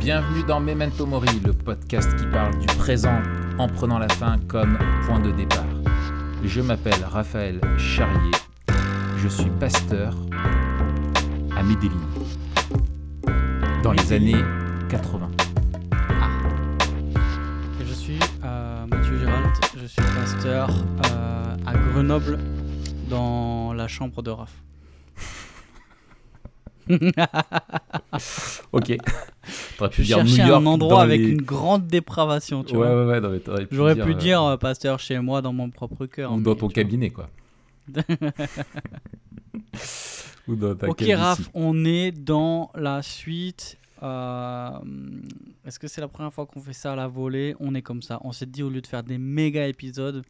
Bienvenue dans Memento Mori, le podcast qui parle du présent en prenant la fin comme point de départ. Je m'appelle Raphaël Charrier, je suis pasteur à Medellin dans les années 80. Et je suis euh, Mathieu Gérald, je suis pasteur euh, à Grenoble dans la chambre de Raph. Ok. T'aurais Je pu dire New York un endroit avec les- une grande dépravation, tu Ouais, vois. ouais, ouais, pu J'aurais pu euh, dire euh, pasteur chez moi dans mon propre cœur. Ou dans ton cabinet, quoi. Ou dans ta Ok. Raph, on est dans la suite. euh, Est-ce que c'est la première fois qu'on fait ça à la volée? On est comme ça. On s'est dit, au lieu de faire des méga épisodes,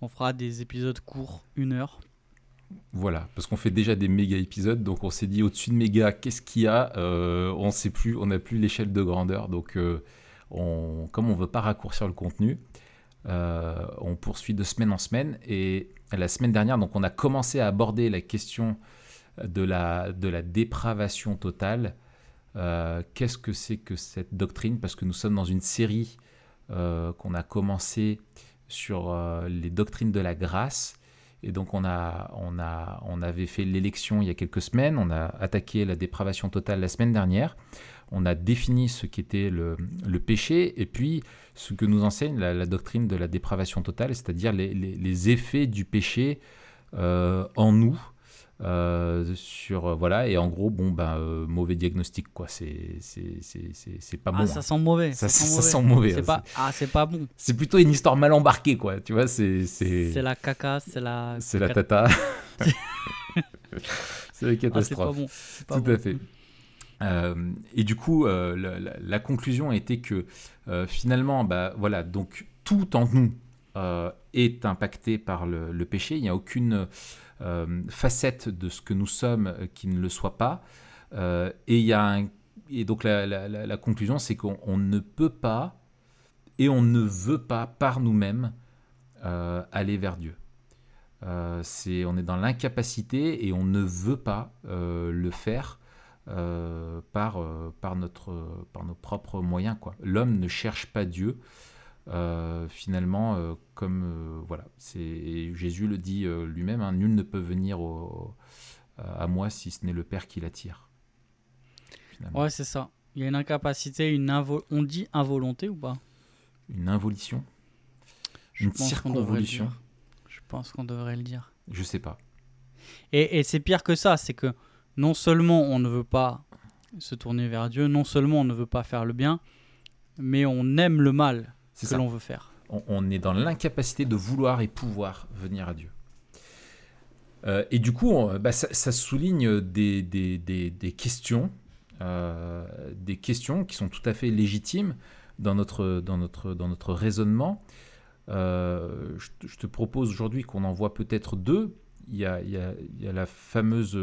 on fera des épisodes courts, une heure. Voilà, parce qu'on fait déjà des méga épisodes, donc on s'est dit au-dessus de méga, qu'est-ce qu'il y a Euh, On sait plus, on n'a plus l'échelle de grandeur, donc euh, on, comme on veut pas raccourcir le contenu, euh, on poursuit de semaine en semaine. Et la semaine dernière, donc on a commencé à aborder la question de la, de la dépravation totale. Qu'est-ce que c'est que cette doctrine? Parce que nous sommes dans une série qu'on a commencé sur les doctrines de la grâce. Et donc on, a, on, a, on avait fait l'élection il y a quelques semaines, on a attaqué la dépravation totale la semaine dernière, on a défini ce qu'était le, le péché, et puis ce que nous enseigne la, doctrine de la dépravation totale, c'est-à-dire les, les- les effets du péché euh, en nous. Euh, sur euh, voilà et en gros bon ben euh, mauvais diagnostic quoi c'est c'est pas ah, bon ça hein. sent mauvais. Ça- sent ça mauvais. sent mauvais, C'est hein, pas... Ah, c'est pas bon. c'est plutôt une histoire mal embarquée quoi tu vois c'est c'est la caca, c'est la. c'est la tata c'est la Ah, c'est catastrophe pas bon. pas Tout bon. à fait. Et du coup, la, la- la conclusion a été que finalement, bah, voilà, donc tout en nous est impacté par le, le péché. Il n'y a aucune euh, facette de ce que nous sommes euh, qui ne le soit pas. Euh, et, y a et donc la, la- conclusion, c'est qu'on on ne peut pas et on ne veut pas par nous-mêmes aller vers Dieu. On est dans l'incapacité et on ne veut pas le faire par, par, notre, par nos propres moyens. Quoi. L'homme ne cherche pas Dieu. Euh, finalement, euh, comme euh, voilà, c'est Jésus le dit euh, lui-même, hein, nul ne peut venir au- à moi si ce n'est le Père qui l'attire. Finalement. Ouais, c'est ça. Il y a une incapacité, une invo... on dit involonté ou pas? Une involution, Je une circonvolution. Je pense qu'on devrait le dire. je sais pas. Et, et c'est pire que ça, c'est que non seulement on ne veut pas se tourner vers Dieu, non seulement on ne veut pas faire le bien, mais on aime le mal que ça. l'on veut faire. on, on est dans l'incapacité de vouloir et pouvoir venir à Dieu. Euh, et du coup, on- bah, ça, ça souligne des, des- des- des questions, euh, des questions qui sont tout à fait légitimes dans notre, dans notre, dans notre raisonnement. Euh, je, te- je te propose aujourd'hui qu'on en voit peut-être deux. Il y a, il y a- il y a la fameuse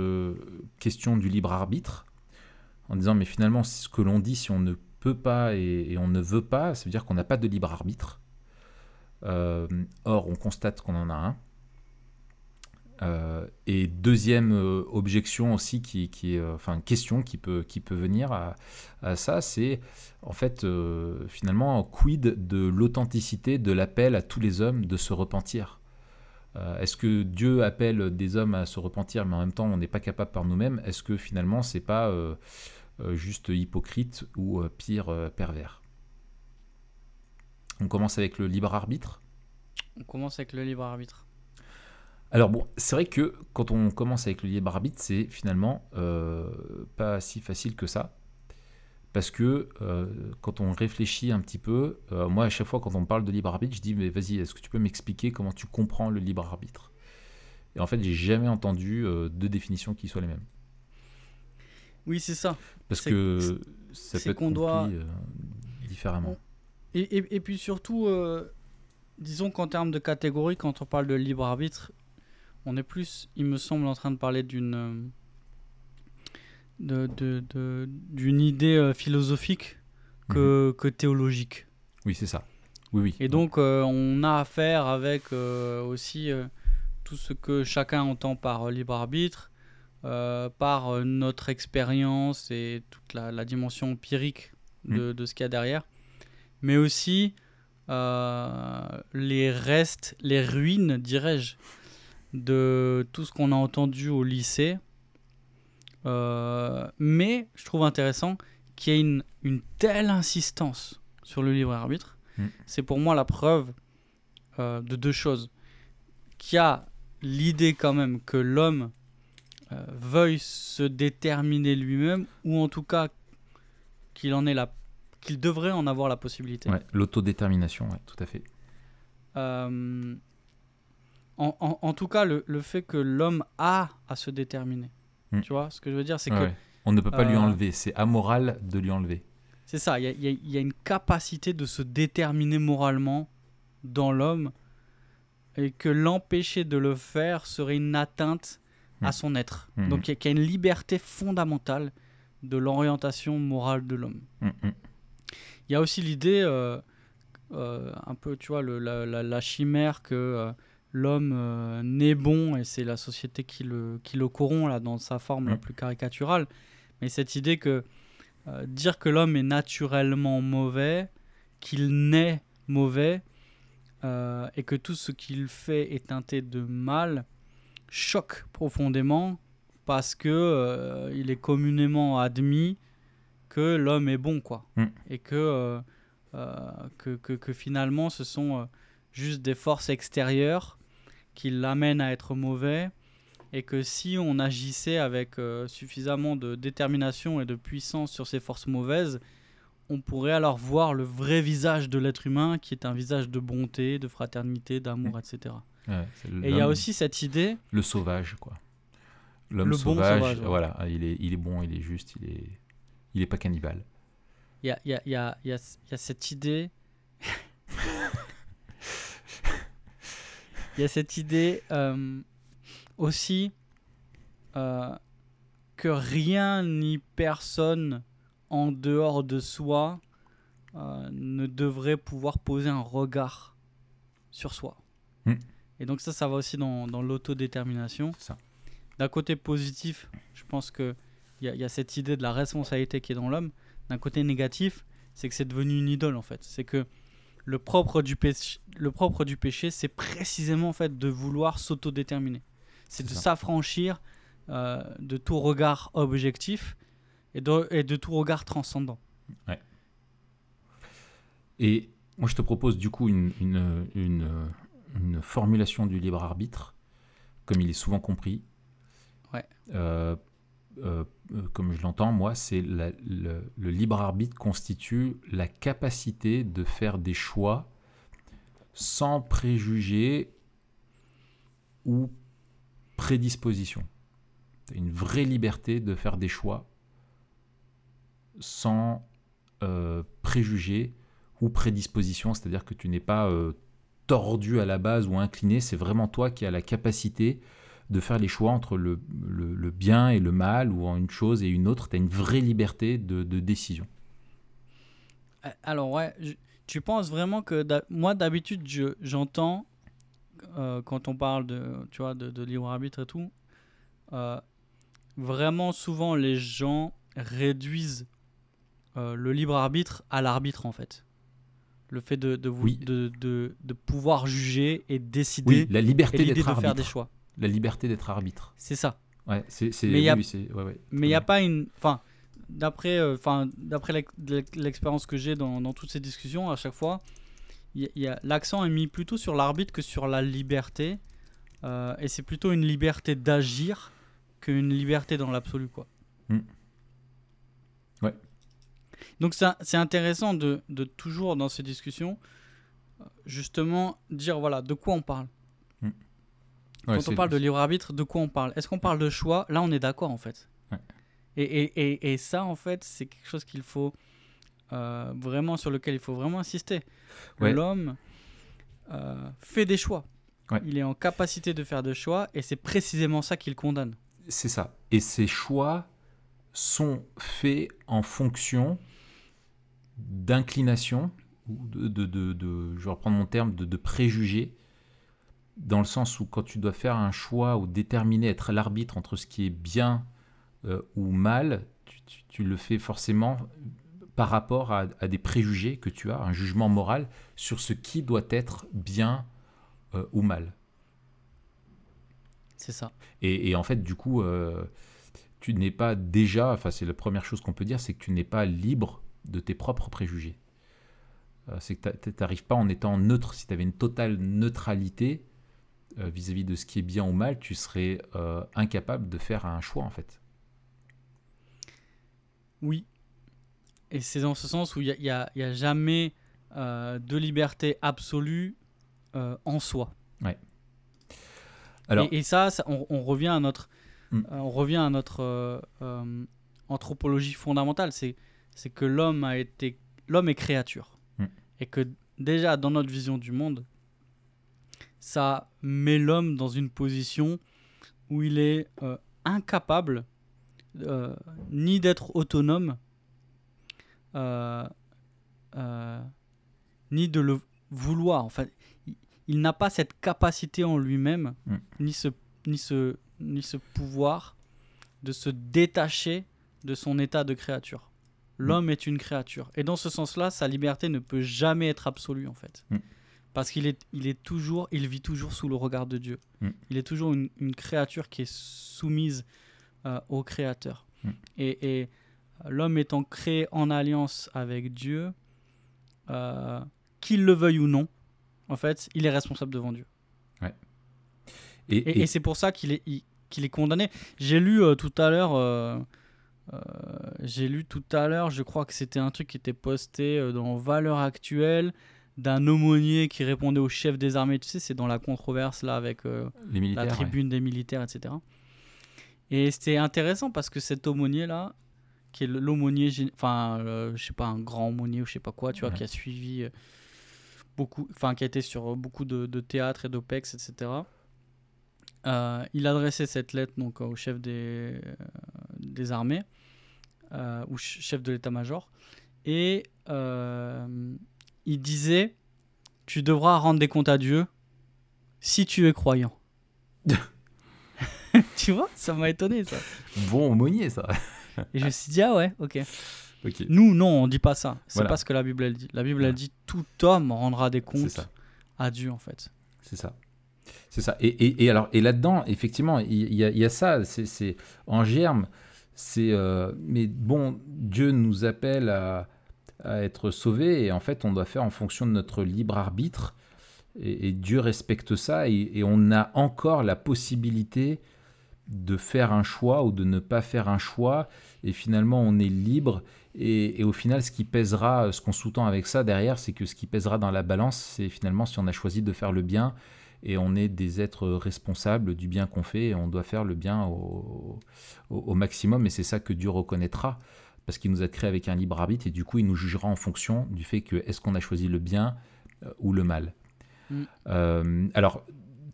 question du libre arbitre, en disant mais finalement ce que l'on dit, si on ne pas et, on ne veut pas, ça veut dire qu'on n'a pas de libre arbitre. Euh, or, on constate qu'on en a un. Euh, et deuxième euh, objection aussi, qui, qui est, enfin question qui peut, qui peut venir à, ça, c'est en fait finalement quid de l'authenticité de l'appel à tous les hommes de se repentir? Est-ce que Dieu appelle des hommes à se repentir, mais en même temps on n'est pas capable par nous-mêmes? Est-ce que finalement c'est pas juste hypocrite ou euh, pire euh, pervers On commence avec le libre arbitre. On commence avec le libre arbitre. Alors bon, c'est vrai que quand on commence avec le libre arbitre, c'est finalement euh, pas si facile que ça. Parce que euh, quand on réfléchit un petit peu, euh, moi à chaque fois quand on me parle de libre arbitre, je dis mais vas-y, est-ce que tu peux m'expliquer comment tu comprends le libre arbitre? Et en fait, j'ai jamais entendu euh, deux définitions qui soient les mêmes. Oui, c'est ça. Parce que ça peut être qu'on doit- euh, différemment. Et, et- et puis surtout, euh, disons qu'en termes de catégorie, quand on parle de libre arbitre, on est plus, il me semble, en train de parler d'une euh, de, de- de- d'une idée philosophique que, que théologique. Oui, c'est ça. Oui, oui. Et donc, euh, on a affaire avec euh, aussi tout ce que chacun entend par libre arbitre, euh, par euh, notre expérience et toute la, la dimension empirique de, de ce qu'il y a derrière, mais aussi euh, les restes, les ruines, dirais-je, de tout ce qu'on a entendu au lycée. Euh, mais je trouve intéressant qu'il y ait une, une telle insistance sur le libre arbitre. Mm. C'est pour moi la preuve de deux choses. Qu'il y a l'idée quand même que l'homme euh, veuille se déterminer lui-même, ou en tout cas qu'il en ait la qu'il devrait en avoir la possibilité. Ouais, L'autodétermination, ouais, tout à fait. Euh, en, en- en tout cas, le, le fait que l'homme a à se déterminer. Mm. Tu vois, ce que je veux dire, c'est Ouais, que. On ne peut pas lui euh, enlever. C'est amoral de lui enlever. c'est ça, il y y y a une capacité de se déterminer moralement dans l'homme et que l'empêcher de le faire serait une atteinte à Mm. son être. Mm. Donc il y, a- une liberté fondamentale de l'orientation morale de l'homme. Mm. Il y a aussi l'idée, euh, euh, un peu, tu vois, le- la, la- la chimère que euh, l'homme naît bon et c'est la société qui le, qui le corrompt là, dans sa forme la plus caricaturale. Mais cette idée que dire que l'homme est naturellement mauvais, qu'il naît mauvais et que tout ce qu'il fait est teinté de mal, choque profondément parce que euh, il est communément admis que l'homme est bon, quoi. Mm. Et que, euh, euh, que, que, que finalement, ce sont juste des forces extérieures qui l'amènent à être mauvais. Et que si on agissait avec euh, suffisamment de détermination et de puissance sur ces forces mauvaises, on pourrait alors voir le vrai visage de l'être humain, qui est un visage de bonté, de fraternité, d'amour, etc. Ouais, Et il y a aussi cette idée, le sauvage, quoi. L'homme Le bon sauvage, sauvage, ouais. voilà, il est, il est bon, il est juste, il est, il est pas cannibale. il y a, y a- y a- y a- cette idée. Il y a cette idée euh, aussi euh, que rien ni personne en dehors de soi euh, ne devrait pouvoir poser un regard sur soi. Hmm. Et donc ça, ça va aussi dans, dans l'autodétermination. D'un côté positif, je pense qu'il y, a- y a cette idée de la responsabilité qui est dans l'homme. D'un côté négatif, c'est que c'est devenu une idole en fait. C'est que le propre du péché, le propre du péché, c'est précisément en fait de vouloir s'autodéterminer. C'est de s'affranchir euh, de tout regard objectif et de, et de tout regard transcendant. Et moi, je te propose du coup une, une, une, une formulation du libre arbitre, comme il est souvent compris. Ouais. Euh, euh, euh, comme je l'entends, moi, c'est le, le libre arbitre constitue la capacité de faire des choix sans préjugés ou prédisposition. Une vraie liberté de faire des choix sans euh, préjugés ou prédisposition, c'est-à-dire que tu n'es pas tordu à la base ou incliné, c'est vraiment toi qui as la capacité de faire les choix entre le, bien et le mal, ou en une chose et une autre, tu as une vraie liberté de, décision. Euh, Alors ouais, tu penses vraiment que moi d'habitude je- j'entends euh, quand on parle de tu vois de, libre arbitre et tout, euh, vraiment souvent les gens réduisent le libre arbitre à l'arbitre en fait. Le fait de, de, Oui. de, de, de pouvoir juger et décider Oui, la liberté de d'être faire des arbitre. choix. La liberté d'être arbitre. C'est ça. Ouais, c'est, Mais il oui, ouais, ouais, Mais il n'y a pas une. Enfin, d'après euh, d'après l'expérience que j'ai dans, dans toutes ces discussions, à chaque fois, y y a- l'accent est mis plutôt sur l'arbitre que sur la liberté. Euh, et c'est plutôt une liberté d'agir qu'une liberté dans l'absolu, quoi. Hmm. Donc c'est c'est intéressant de, de toujours dans ces discussions, euh, justement, dire voilà, de quoi on parle. Ouais, Quand on parle de libre arbitre, de quoi on parle? Est-ce qu'on parle de choix? Là, on est d'accord en fait. Ouais. Et, et, et, et ça, en fait, c'est quelque chose qu'il faut euh, vraiment sur lequel il faut vraiment insister. Ouais. L'homme euh, fait des choix. Il est en capacité de faire des choix et c'est précisément ça qu'il condamne. C'est ça. Et ces choix sont faits en fonction d'inclination, ou de, de, de- de- je vais reprendre mon terme, de, préjugés, dans le sens où quand tu dois faire un choix ou déterminer, être l'arbitre entre ce qui est bien euh, ou mal, tu, tu- tu le fais forcément par rapport à, à des préjugés que tu as, un jugement moral sur ce qui doit être bien euh, ou mal. C'est ça. Et, et en fait, du coup, euh, tu n'es pas déjà, enfin c'est la première chose qu'on peut dire, c'est que tu n'es pas libre de tes propres préjugés. Euh, c'est que tu n'arrives pas en étant neutre. Si tu avais une totale neutralité euh, vis-à-vis de ce qui est bien ou mal, tu serais euh, incapable de faire un choix en fait. Oui. Et c'est dans ce sens où il n'y a, y a jamais euh, de liberté absolue euh, en soi. Alors, et, et ça, ça- on, on revient à notre, Mm. euh, on revient à notre euh, euh, anthropologie fondamentale. C'est, c'est que l'homme a été, l'homme est créature, Mm. et que déjà dans notre vision du monde, ça met l'homme dans une position où il est incapable ni d'être autonome, ni de le vouloir. Enfin, il, il n'a pas cette capacité en lui-même, Mm. ni, ce, ni, ce, ni ce pouvoir de se détacher de son état de créature. L'homme est une créature. Et dans ce sens-là, sa liberté ne peut jamais être absolue, en fait. Mm. Parce qu'il est, il est toujours, il vit toujours sous le regard de Dieu. Mm. Il est toujours une, une créature qui est soumise euh, au Créateur. Mm. Et, et l'homme étant créé en alliance avec Dieu, euh, qu'il le veuille ou non, en fait, il est responsable devant Dieu. Et, Et, et- et c'est pour ça qu'il est, il- qu'il est condamné. J'ai lu euh, tout à l'heure, euh, euh, j'ai lu tout à l'heure, je crois que c'était un truc qui était posté dans Valeurs Actuelles d'un aumônier qui répondait au chef des armées. Tu sais, c'est dans la controverse là avec les la ouais. tribune des militaires, etc. Et c'était intéressant parce que cet aumônier-là, qui est l'aumônier, enfin, je sais pas, un grand aumônier ou je sais pas quoi, tu vois, Ouais. qui a suivi beaucoup, enfin, qui a été sur beaucoup de, de théâtres et d'OPEX, etc. Euh, il adressait cette lettre donc au chef des, euh, des armées, euh, ou ch- chef de l'état-major, et euh, il disait Tu devras rendre des comptes à Dieu si tu es croyant. tu vois, ça m'a étonné ça. Bon aumônier, ça. Et je me suis dit, ah ouais, ok. ok. Nous, non, on dit pas ça. C'est Voilà. pas ce que la Bible elle dit. La Bible elle dit tout homme rendra des comptes à Dieu en fait. C'est ça. C'est ça. Et, et- alors, et là-dedans, effectivement, il y, a- ça. C'est, en germe. C'est, euh, mais bon, Dieu nous appelle à, être sauvés et en fait, on doit faire en fonction de notre libre arbitre. Et, Dieu respecte ça et, et on a encore la possibilité de faire un choix ou de ne pas faire un choix. Et finalement, on est libre. Et, et au final, ce qui pèsera, ce qu'on sous-tend avec ça derrière, c'est que ce qui pèsera dans la balance, c'est finalement si on a choisi de faire le bien et on est des êtres responsables du bien qu'on fait et on doit faire le bien au, au- au maximum et c'est ça que Dieu reconnaîtra parce qu'il nous a créé avec un libre arbitre et du coup il nous jugera en fonction du fait que est-ce qu'on a choisi le bien euh, ou le mal. Mm. Euh, alors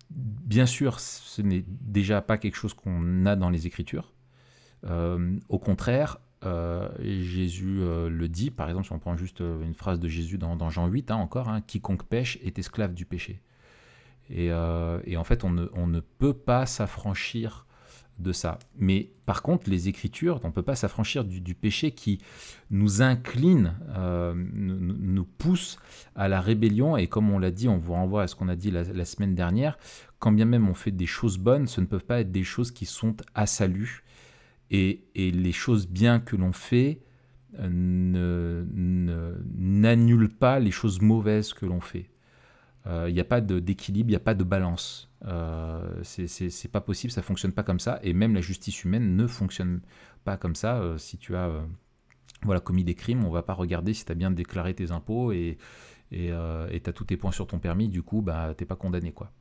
bien sûr ce n'est déjà pas quelque chose qu'on a dans les Écritures. Euh, au contraire, euh, Jésus euh, le dit, par exemple, si on prend juste une phrase de Jésus dans, dans Jean 8, hein, encore, hein, quiconque pêche est esclave du péché. Et, euh, et en fait, on ne, peut pas s'affranchir de ça. Mais par contre, les Écritures, on ne peut pas s'affranchir du, péché qui nous incline, euh, nous, pousse à la rébellion. Et comme on l'a dit, on vous renvoie à ce qu'on a dit la, semaine dernière, quand bien même on fait des choses bonnes, ce ne peuvent pas être des choses qui sont à salut. Et, les choses bien que l'on fait euh, n'annulent pas les choses mauvaises que l'on fait. Euh, Il n'y a pas d'équilibre, il n'y a pas de balance. Euh, c'est- pas possible, ça fonctionne pas comme ça. Et même la justice humaine ne fonctionne pas comme ça. Euh, si tu as euh, voilà, commis des crimes, on va pas regarder si tu as bien déclaré tes impôts et et tu as tous tes points sur ton permis, du coup, bah, tu n'es pas condamné. quoi.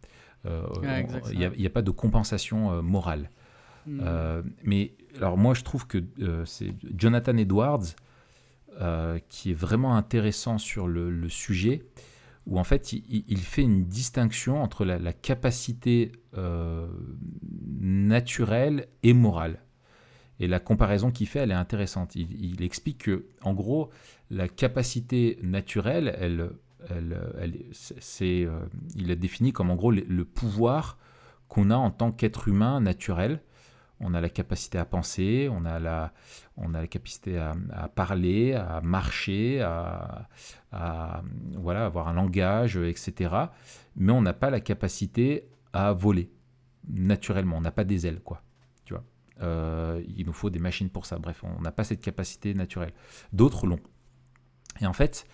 Euh, Ouais, Il n'y a, pas de compensation euh, morale. Mm. Euh, mais alors moi je trouve que euh, c'est Jonathan Edwards euh, qui est vraiment intéressant sur le, le sujet, où en fait il, fait une distinction entre la, la capacité euh, naturelle et morale. Et la comparaison qu'il fait, elle est intéressante. Il, explique que, en gros, la capacité naturelle, euh, il a défini comme en gros le pouvoir qu'on a en tant qu'être humain naturel. On a la capacité à penser, on a la, on a la capacité à, parler, à marcher, à, voilà, avoir un langage, etc. Mais on n'a pas la capacité à voler naturellement. On n'a pas des ailes, quoi. Tu vois? Euh, il nous faut des machines pour ça. Bref, on n'a pas cette capacité naturelle. D'autres l'ont. Et en fait,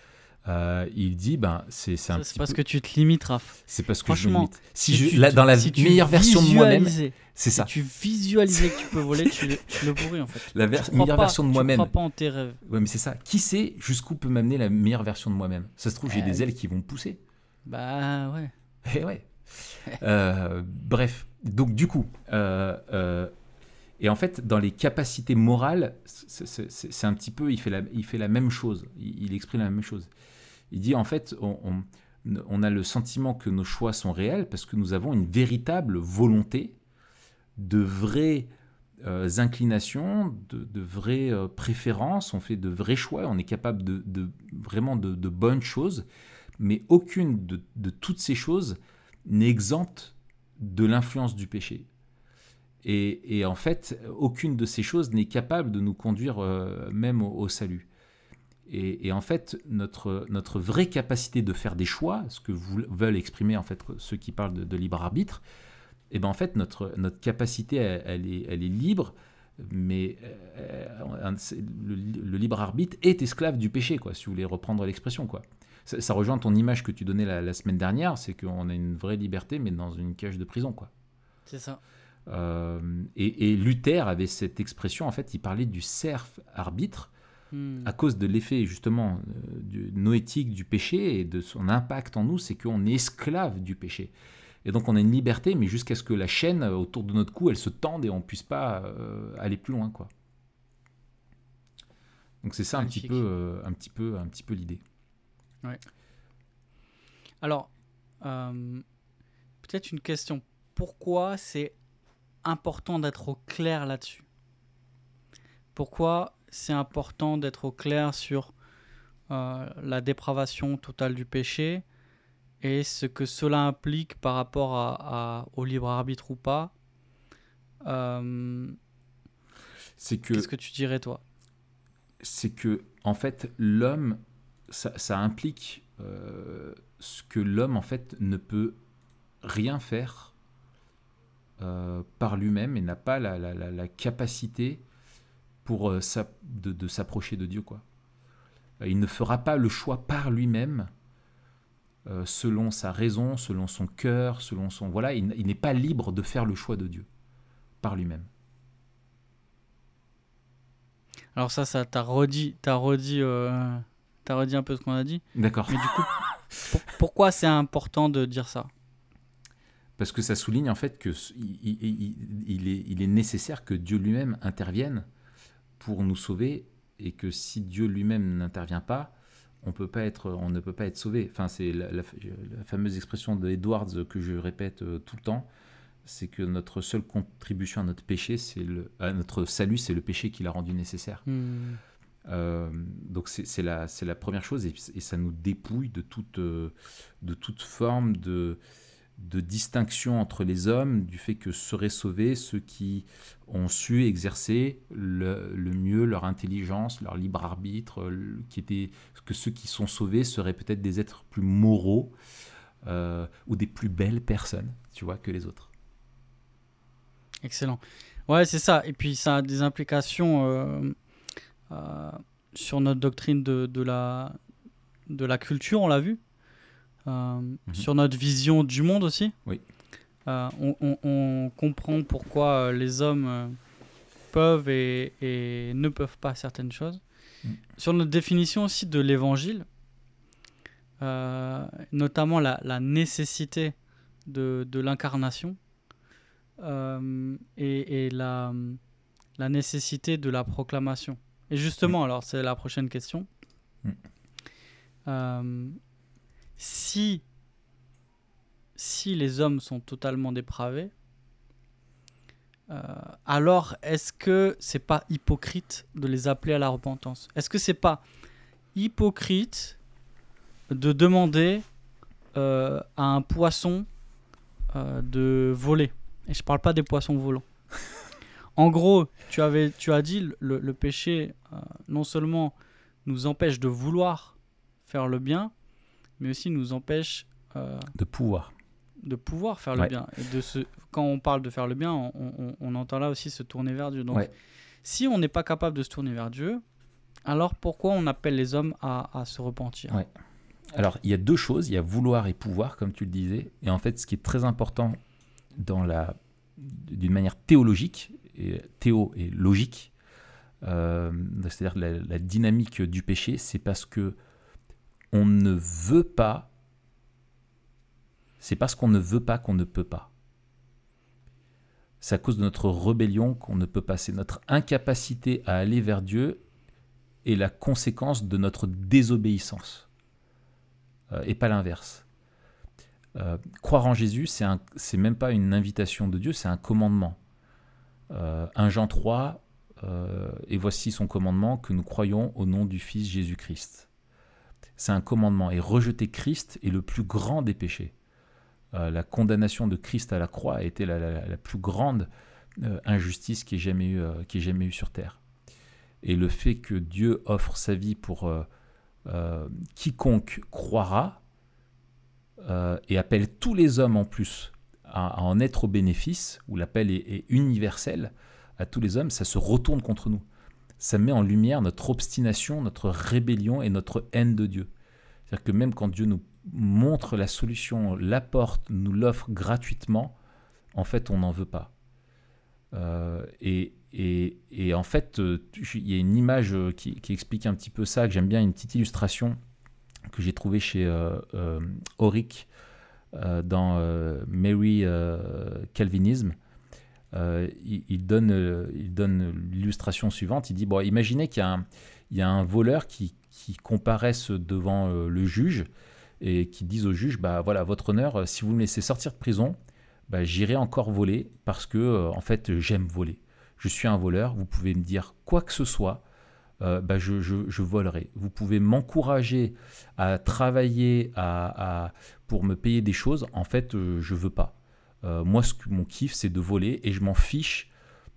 euh, il dit ben c'est c'est un C'est parce que tu te limites, Raph. C'est parce que je me limite. Si, si je, tu là, dans la si meilleure version de moi-même, c'est ça. Si tu visualisais que tu peux voler, tu le, tu le pourrais en fait. La ver- meilleure pas- version de Tu moi-même. crois pas en tes rêves. Ouais, mais c'est ça. Qui sait jusqu'où peut m'amener la meilleure version de moi-même? Ça se trouve, j'ai Euh, des ailes qui vont pousser. Bah ouais. Eh ouais. Euh, bref, donc du coup, et en fait, dans les capacités morales, c'est- un petit peu, il fait la, il fait la même chose, il, il exprime la même chose. Il dit en fait, on, a le sentiment que nos choix sont réels parce que nous avons une véritable volonté de vraies euh, inclinations, de, vraies euh, préférences, on fait de vrais choix, on est capable de, vraiment de, bonnes choses, mais aucune de, toutes ces choses n'est exempte de l'influence du péché. Et, en fait, aucune de ces choses n'est capable de nous conduire euh, même au salut. Et, et en fait, notre, notre vraie capacité de faire des choix, ce que veulent exprimer en fait ceux qui parlent de, de libre arbitre, et ben en fait notre, notre capacité elle, elle est, elle est libre, mais euh, le, le libre arbitre est esclave du péché, quoi, si vous voulez reprendre l'expression, quoi. Ça, ça rejoint ton image que tu donnais la, la semaine dernière, c'est qu'on a une vraie liberté, mais dans une cage de prison, quoi. C'est ça. Euh, et, et Luther avait cette expression, en fait, il parlait du serf arbitre Hmm. à cause de l'effet justement euh, du, noétique du péché et de son impact en nous, c'est qu'on est esclave du péché. Et donc on a une liberté, mais jusqu'à ce que la chaîne euh, autour de notre cou, elle se tende et on puisse pas euh, aller plus loin, quoi. Donc c'est ça un petit peu, euh, un petit peu, un petit peu l'idée. Alors, euh, peut-être une question. Pourquoi c'est important d'être au clair là-dessus? Pourquoi c'est important d'être au clair sur euh, la dépravation totale du péché et ce que cela implique par rapport à, à- au libre arbitre ou pas. Euh, C'est que Qu'est-ce que tu dirais toi? C'est que en fait l'homme ça, ça implique euh, ce que l'homme en fait ne peut rien faire euh, par lui-même et n'a pas la, la- la- la capacité pour euh, de, de s'approcher de Dieu quoi. Euh, Il ne fera pas le choix par lui-même euh, selon sa raison, selon son cœur, selon son voilà. Il, n'est pas libre de faire le choix de Dieu par lui-même. Alors ça, ça t'a redit, t'as redit, euh, t'as redit un peu ce qu'on a dit. D'accord. Mais du coup, pour- pourquoi c'est important de dire ça? Parce que ça souligne en fait que ce- il, il- il- il est, il est nécessaire que Dieu lui-même intervienne pour nous sauver et que si Dieu lui-même n'intervient pas, on, peut pas être, on ne peut pas être sauvé. Enfin, c'est la, la- la fameuse expression de Edwards que je répète euh, tout le temps, c'est que notre seule contribution à notre péché, c'est le, à notre salut, c'est le péché qui l'a rendu nécessaire. Hmm. Euh, donc c'est la, c'est la première chose et, et ça nous dépouille de toute, euh, de toute forme de, de distinction entre les hommes, du fait que seraient sauvés ceux qui ont su exercer le, mieux leur intelligence, leur libre arbitre, qui que ceux qui sont sauvés seraient peut-être des êtres plus moraux euh, ou des plus belles personnes, tu vois, que les autres. Excellent. Ouais, c'est ça. Et puis ça a des implications euh, euh, sur notre doctrine de la, de la culture, on l'a vu. Euh, Sur notre vision du monde aussi. Oui. Euh, on, on- on comprend pourquoi euh, les hommes peuvent et, et ne peuvent pas certaines choses. Mm. Sur notre définition aussi de l'évangile, euh, notamment la, la nécessité de, de l'incarnation euh, et, et la, la nécessité de la proclamation. Et justement, alors c'est la prochaine question. Mm. Euh, si, si les hommes sont totalement dépravés, euh, alors est-ce que c'est pas hypocrite de les appeler à la repentance? Est-ce que c'est pas hypocrite de demander euh, à un poisson euh, de voler? Et je parle pas des poissons volants. En gros, tu, avais, tu as dit le, péché non seulement nous empêche de vouloir faire le bien, mais aussi nous empêche euh, De pouvoir. de pouvoir faire le bien. Et de se, quand on parle de faire le bien, on, on- on entend là aussi se tourner vers Dieu. Donc, Ouais. si on n'est pas capable de se tourner vers Dieu, alors pourquoi on appelle les hommes à, à se repentir? Ouais. Alors, il y a deux choses, il y a vouloir et pouvoir, comme tu le disais. Et en fait, ce qui est très important dans la, d'une manière théologique, et théo et logique, euh, c'est-à-dire la, la dynamique du péché, c'est parce que on ne veut pas, c'est parce qu'on ne veut pas qu'on ne peut pas. C'est à cause de notre rébellion qu'on ne peut pas. C'est notre incapacité à aller vers Dieu et la conséquence de notre désobéissance, euh, et pas l'inverse. Euh, croire en Jésus, c'est un- même pas une invitation de Dieu, c'est un commandement. Euh, 1 Jean 3, euh, et voici son commandement, que nous croyons au nom du Fils Jésus-Christ. C'est un commandement, et rejeter Christ est le plus grand des péchés. Euh, la condamnation de Christ à la croix a été la, plus grande euh, injustice qui ait jamais eu, euh, jamais eu sur terre. Et le fait que Dieu offre sa vie pour quiconque croira et appelle tous les hommes en plus à, en être au bénéfice, où l'appel est universel à tous les hommes, ça se retourne contre nous. Ça met en lumière notre obstination, notre rébellion et notre haine de Dieu. C'est-à-dire que même quand Dieu nous montre la solution, l'apporte, nous l'offre gratuitement, en fait, on n'en veut pas. Euh, et, et- et en fait, euh, il y a une image euh, qui, explique un petit peu ça, que j'aime bien, une petite illustration que j'ai trouvée chez euh, Auric dans Mary Calvinisme. Euh, il, il donne, euh, il donne l'illustration suivante. Il dit, imaginez qu'il y a un, voleur qui, qui devant euh, le juge et qui dise au juge, bah voilà, votre honneur, si vous me laissez sortir de prison, bah, j'irai encore voler parce que en fait j'aime voler. Je suis un voleur, vous pouvez me dire quoi que ce soit, bah, je, volerai. Vous pouvez m'encourager à travailler pour me payer des choses, en fait je veux pas. Euh, moi ce que mon kiff c'est de voler et je m'en fiche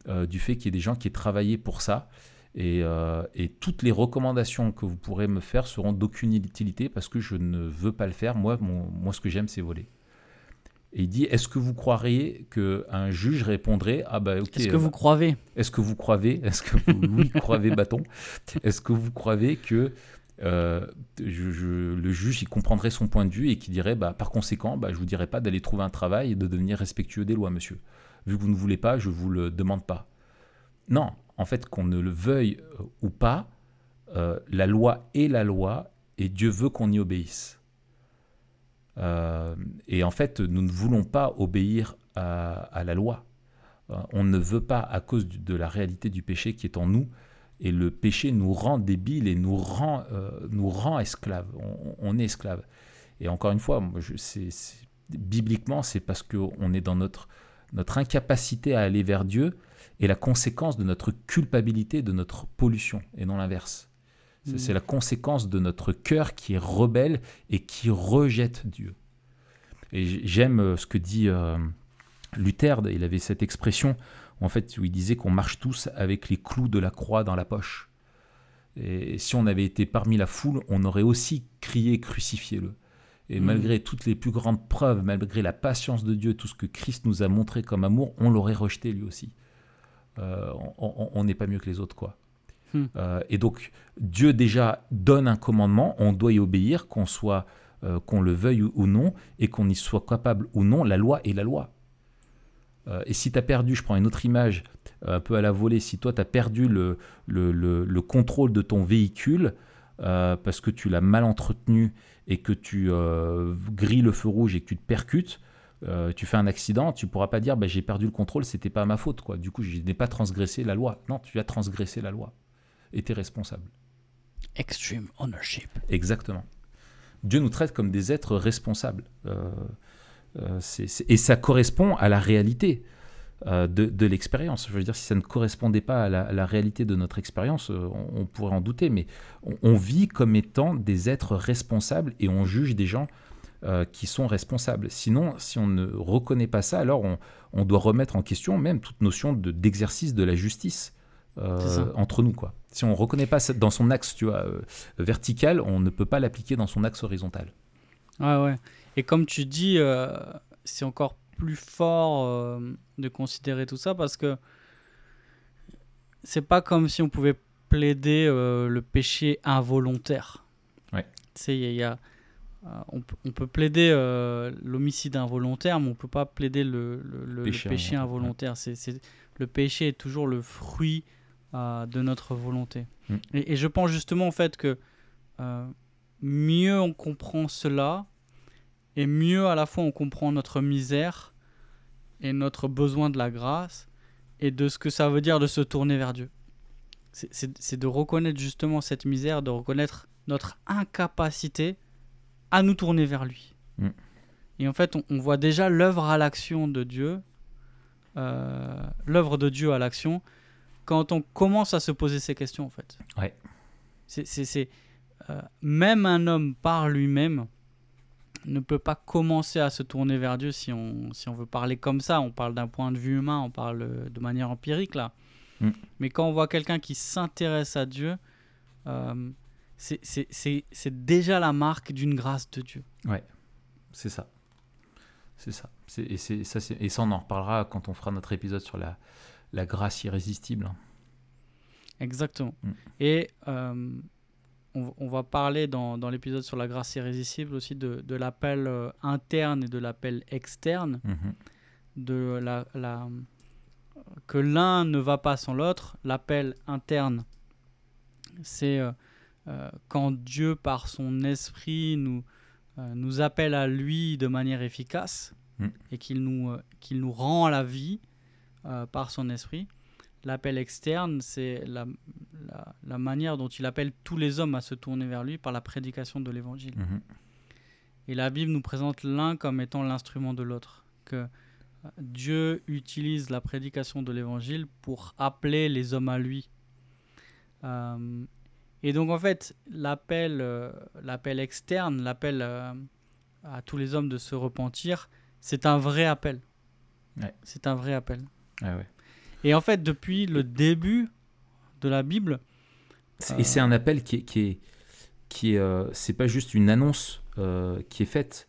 euh, du fait qu'il y ait des gens qui aient travaillé pour ça. Et, euh, et toutes les recommandations que vous pourrez me faire seront d'aucune utilité parce que je ne veux pas le faire. Moi, mon- moi ce que j'aime, c'est voler. Et il dit, est-ce que vous croiriez qu'un juge répondrait, ah bah ok, Est-ce que vous croyez est-ce que vous croyez, est-ce que vous, oui, croyez bâton, est-ce que vous croyez que euh, le juge il comprendrait son point de vue et qui dirait, bah, par conséquent, bah, je vous dirais pas d'aller trouver un travail et de devenir respectueux des lois, monsieur. Vu que vous ne voulez pas, je vous le demande pas. Non, en fait, qu'on ne le veuille euh, ou pas, euh, la loi est la loi et Dieu veut qu'on y obéisse. Et en fait, nous ne voulons pas obéir à, la loi. On ne veut pas à cause de la réalité du péché qui est en nous. Et le péché nous rend débiles et nous rend, euh, nous rend esclaves. On, on est esclaves. Et encore une fois, moi, je- bibliquement, c'est parce qu'on est dans notre, notre incapacité à aller vers Dieu et la conséquence de notre culpabilité, de notre pollution, et non l'inverse. C'est c'est la conséquence de notre cœur qui est rebelle et qui rejette Dieu. Et j'aime euh, ce que dit euh, Luther, il avait cette expression en fait, où il disait qu'on marche tous avec les clous de la croix dans la poche. Et si on avait été parmi la foule, on aurait aussi crié crucifiez-le. Et Mhm. malgré toutes les plus grandes preuves, malgré la patience de Dieu, tout ce que Christ nous a montré comme amour, on l'aurait rejeté lui aussi. Euh, on- n'est pas mieux que les autres, quoi. Hmm. Euh, et donc, Dieu déjà donne un commandement, on doit y obéir, qu'on soit, euh, qu'on le veuille ou non, et qu'on y soit capable ou non. La loi est la loi. Euh, et si tu as perdu, je prends une autre image, euh, un peu à la volée, si toi tu as perdu le, le, le- le contrôle de ton véhicule euh, parce que tu l'as mal entretenu et que tu euh, grilles le feu rouge et que tu te percutes, euh, tu fais un accident, tu pourras pas dire bah, j'ai perdu le contrôle, c'était pas ma faute. quoi. Du coup, je n'ai pas transgressé la loi. Non, tu as transgressé la loi et tu es responsable. Extreme ownership. Exactement. Dieu nous traite comme des êtres responsables. Euh, et ça correspond à la réalité euh, de, de l'expérience. Je veux dire, si ça ne correspondait pas à la, à la réalité de notre expérience, euh, on, on pourrait en douter, mais on, on vit comme étant des êtres responsables et on juge des gens euh, qui sont responsables. Sinon, si on ne reconnaît pas ça, alors on, on doit remettre en question même toute notion de- d'exercice de, la justice euh, entre nous. Quoi. Si on ne reconnaît pas ça dans son axe tu vois, euh, vertical, on ne peut pas l'appliquer dans son axe horizontal. Ouais, ouais. Et comme tu dis, euh, c'est encore plus fort euh, de considérer tout ça parce que c'est pas comme si on pouvait plaider euh, le péché involontaire. Ouais. Tu sais, il y a- il y a, on, peut- on peut plaider l'homicide involontaire, mais on peut pas plaider le, le- le- le Péché involontaire. C'est, le péché est toujours le fruit de notre volonté. Mm. Et, et je pense justement en fait que mieux on comprend cela, et mieux à la fois on comprend notre misère et notre besoin de la grâce et de ce que ça veut dire de se tourner vers Dieu. C'est- de reconnaître justement cette misère, de reconnaître notre incapacité à nous tourner vers lui. Mm. Et en fait, on, on voit déjà l'œuvre à l'action de Dieu, euh, l'œuvre de Dieu à l'action, quand on commence à se poser ces questions en fait. Ouais. C'est, euh, même un homme par lui-même ne peut pas commencer à se tourner vers Dieu si on, si on veut parler comme ça. On parle d'un point de vue humain, on parle de manière empirique là. Mm. Mais quand on voit quelqu'un qui s'intéresse à Dieu, euh, c'est, déjà la marque d'une grâce de Dieu. C'est ça. C'est ça. Et, ça, et ça, on en reparlera quand on fera notre épisode sur la, la grâce irrésistible. Exactement. Mm. Et euh, on, on va parler dans, dans l'épisode sur la grâce irrésistible aussi de, de l'appel euh, interne et de l'appel externe. Mhm. de la, la- que l'un ne va pas sans l'autre. L'appel interne, c'est euh, euh, quand Dieu, par son esprit, nous, euh, nous appelle à lui de manière efficace Mm. et qu'il nous, qu'il nous rend la vie par son esprit. L'appel externe, c'est la, la, la manière dont il appelle tous les hommes à se tourner vers lui par la prédication de l'évangile. Mhm. Et la Bible nous présente l'un comme étant l'instrument de l'autre. Que euh, Dieu utilise la prédication de l'évangile pour appeler les hommes à lui. Euh, et donc en fait, l'appel, euh, l'appel externe, l'appel euh, à tous les hommes de se repentir, c'est un vrai appel. Ouais. C'est un vrai appel. Ah ouais. Et en fait, depuis le début de la Bible, Et c'est un appel qui est, qui est, qui est, euh, c'est pas juste une annonce euh, qui est faite.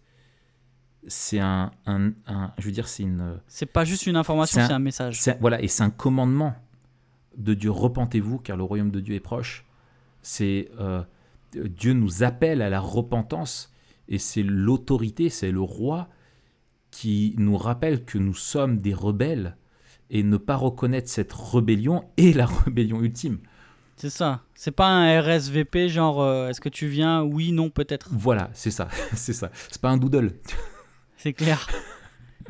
C'est un, un, un- je veux dire, c'est une, c'est pas juste une information, C'est un- un message. voilà, et c'est un commandement de Dieu. Repentez-vous, car le royaume de Dieu est proche. C'est euh, Dieu nous appelle à la repentance, et c'est l'autorité, c'est le roi qui nous rappelle que nous sommes des rebelles, et ne pas reconnaître cette rébellion est la rébellion ultime. C'est ça. C'est pas un RSVP genre euh, est-ce que tu viens? Oui, non, peut-être. Voilà, c'est ça, c'est ça. C'est pas un doodle. C'est clair.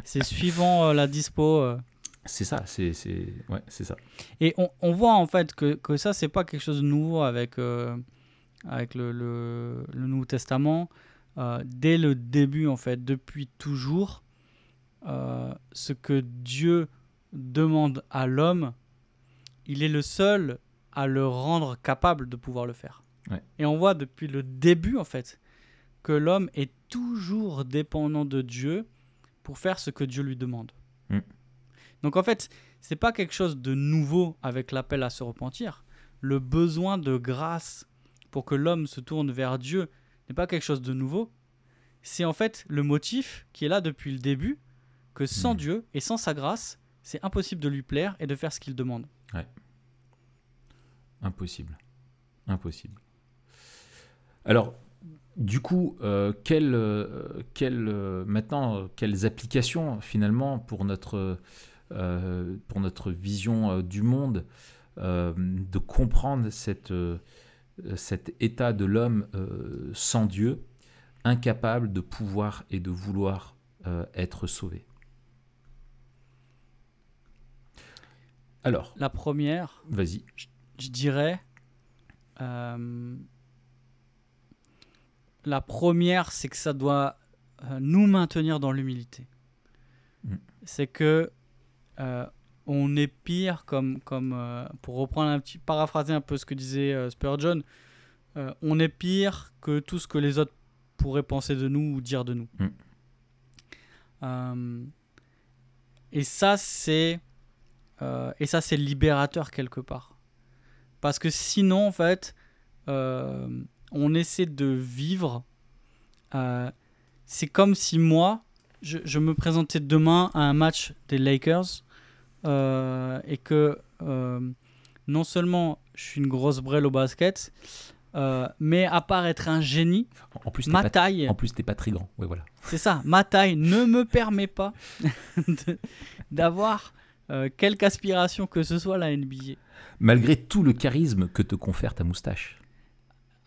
c'est suivant euh, la dispo. euh. C'est ça, c'est c'est ouais, c'est ça. Et on, on voit en fait que, que ça, c'est pas quelque chose de nouveau avec, avec le, le- le Nouveau Testament. Dès le début, en fait, depuis toujours, ce que Dieu demande à l'homme, il est le seul à le rendre capable de pouvoir le faire. Ouais. Et on voit depuis le début, en fait, que l'homme est toujours dépendant de Dieu pour faire ce que Dieu lui demande. Mm. Donc en fait, c'est pas quelque chose de nouveau avec l'appel à se repentir. Le besoin de grâce pour que l'homme se tourne vers Dieu n'est pas quelque chose de nouveau. C'est en fait le motif qui est là depuis le début, que sans Mm. Dieu et sans sa grâce, c'est impossible de lui plaire et de faire ce qu'il demande. Impossible. Impossible. Alors, du coup, euh, euh, euh, maintenant, quelles applications finalement pour notre, pour notre vision du monde, de comprendre cette, cet état de l'homme sans Dieu, incapable de pouvoir et de vouloir être sauvé? Alors, La première, vas-y. je dirais, euh, la première, c'est que ça doit euh, nous maintenir dans l'humilité. Mm. C'est que euh, on est pire, comme, comme euh, pour reprendre un petit, paraphraser un peu ce que disait Spurgeon, on est pire que tout ce que les autres pourrait penser de nous ou dire de nous. Mm. Et ça, c'est euh, et ça, c'est libérateur quelque part. Parce que sinon, en fait, euh, on essaie de vivre. euh, c'est comme si moi, je, je me présentais demain à un match des Lakers et que non seulement je suis une grosse brêle au basket, mais à part être un génie, En plus, t'es ma pas, taille, en plus, t'es pas très grand. Voilà. c'est ça, ma taille ne me permet pas d'avoir euh, quelque aspiration que ce soit la NBA. Malgré tout le charisme que te confère ta moustache.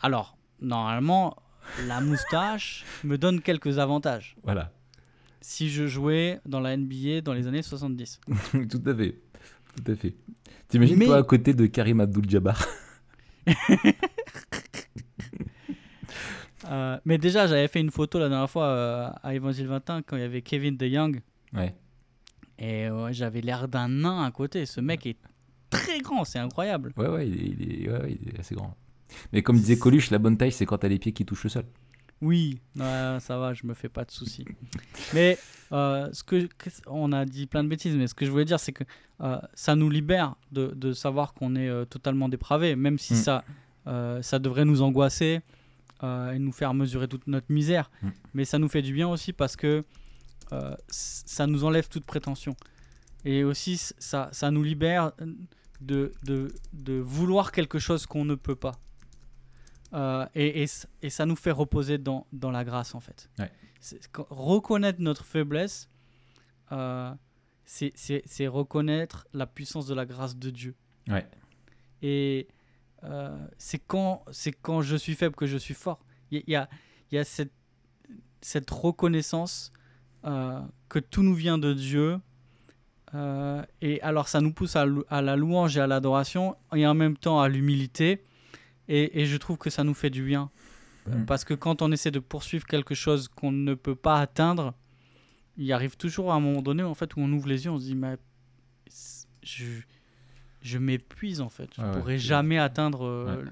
Alors, normalement, la moustache me donne quelques avantages. Voilà. Si je jouais dans la NBA dans les années 70. Tout à fait. Tout à fait. T'imagines Mais- toi à côté de Karim Abdul-Jabbar Euh, mais déjà, j'avais fait une photo la dernière fois euh, à Évangile 21 quand il y avait Kevin DeYoung. Ouais. Et ouais, j'avais l'air d'un nain à côté. Ce mec est très grand, c'est incroyable. Ouais, ouais, il est, il est- ouais, il est assez grand. Mais comme disait Coluche, la bonne taille, c'est quand t'as les pieds qui touchent le sol. Oui, ça va, je me fais pas de soucis. mais euh, ce que on a dit plein de bêtises, mais ce que je voulais dire, c'est que euh, ça nous libère de, de savoir qu'on est euh, totalement dépravé, même si Mm. ça, ça devrait nous angoisser et nous faire mesurer toute notre misère. Mm. Mais ça nous fait du bien aussi parce que ça nous enlève toute prétention. Et aussi, ça, ça nous libère de, de, de vouloir quelque chose qu'on ne peut pas. Euh, et, et c- et ça nous fait reposer dans, dans la grâce, en fait. Ouais. Reconnaître notre faiblesse, euh, c'est- reconnaître la puissance de la grâce de Dieu. Ouais. Et euh, c'est quand, je suis faible que je suis fort. Il y, a, il y a cette, cette reconnaissance euh, que tout nous vient de Dieu. Euh, et alors ça nous pousse à, la louange et à l'adoration et en même temps à l'humilité. Et, et je trouve que ça nous fait du bien. Euh, Mm. Parce que quand on essaie de poursuivre quelque chose qu'on ne peut pas atteindre, il arrive toujours à un moment donné en fait, où on ouvre les yeux, on se dit mais je, je m'épuise en fait. Je Ouais, ouais. pourrais jamais atteindre euh, Ouais.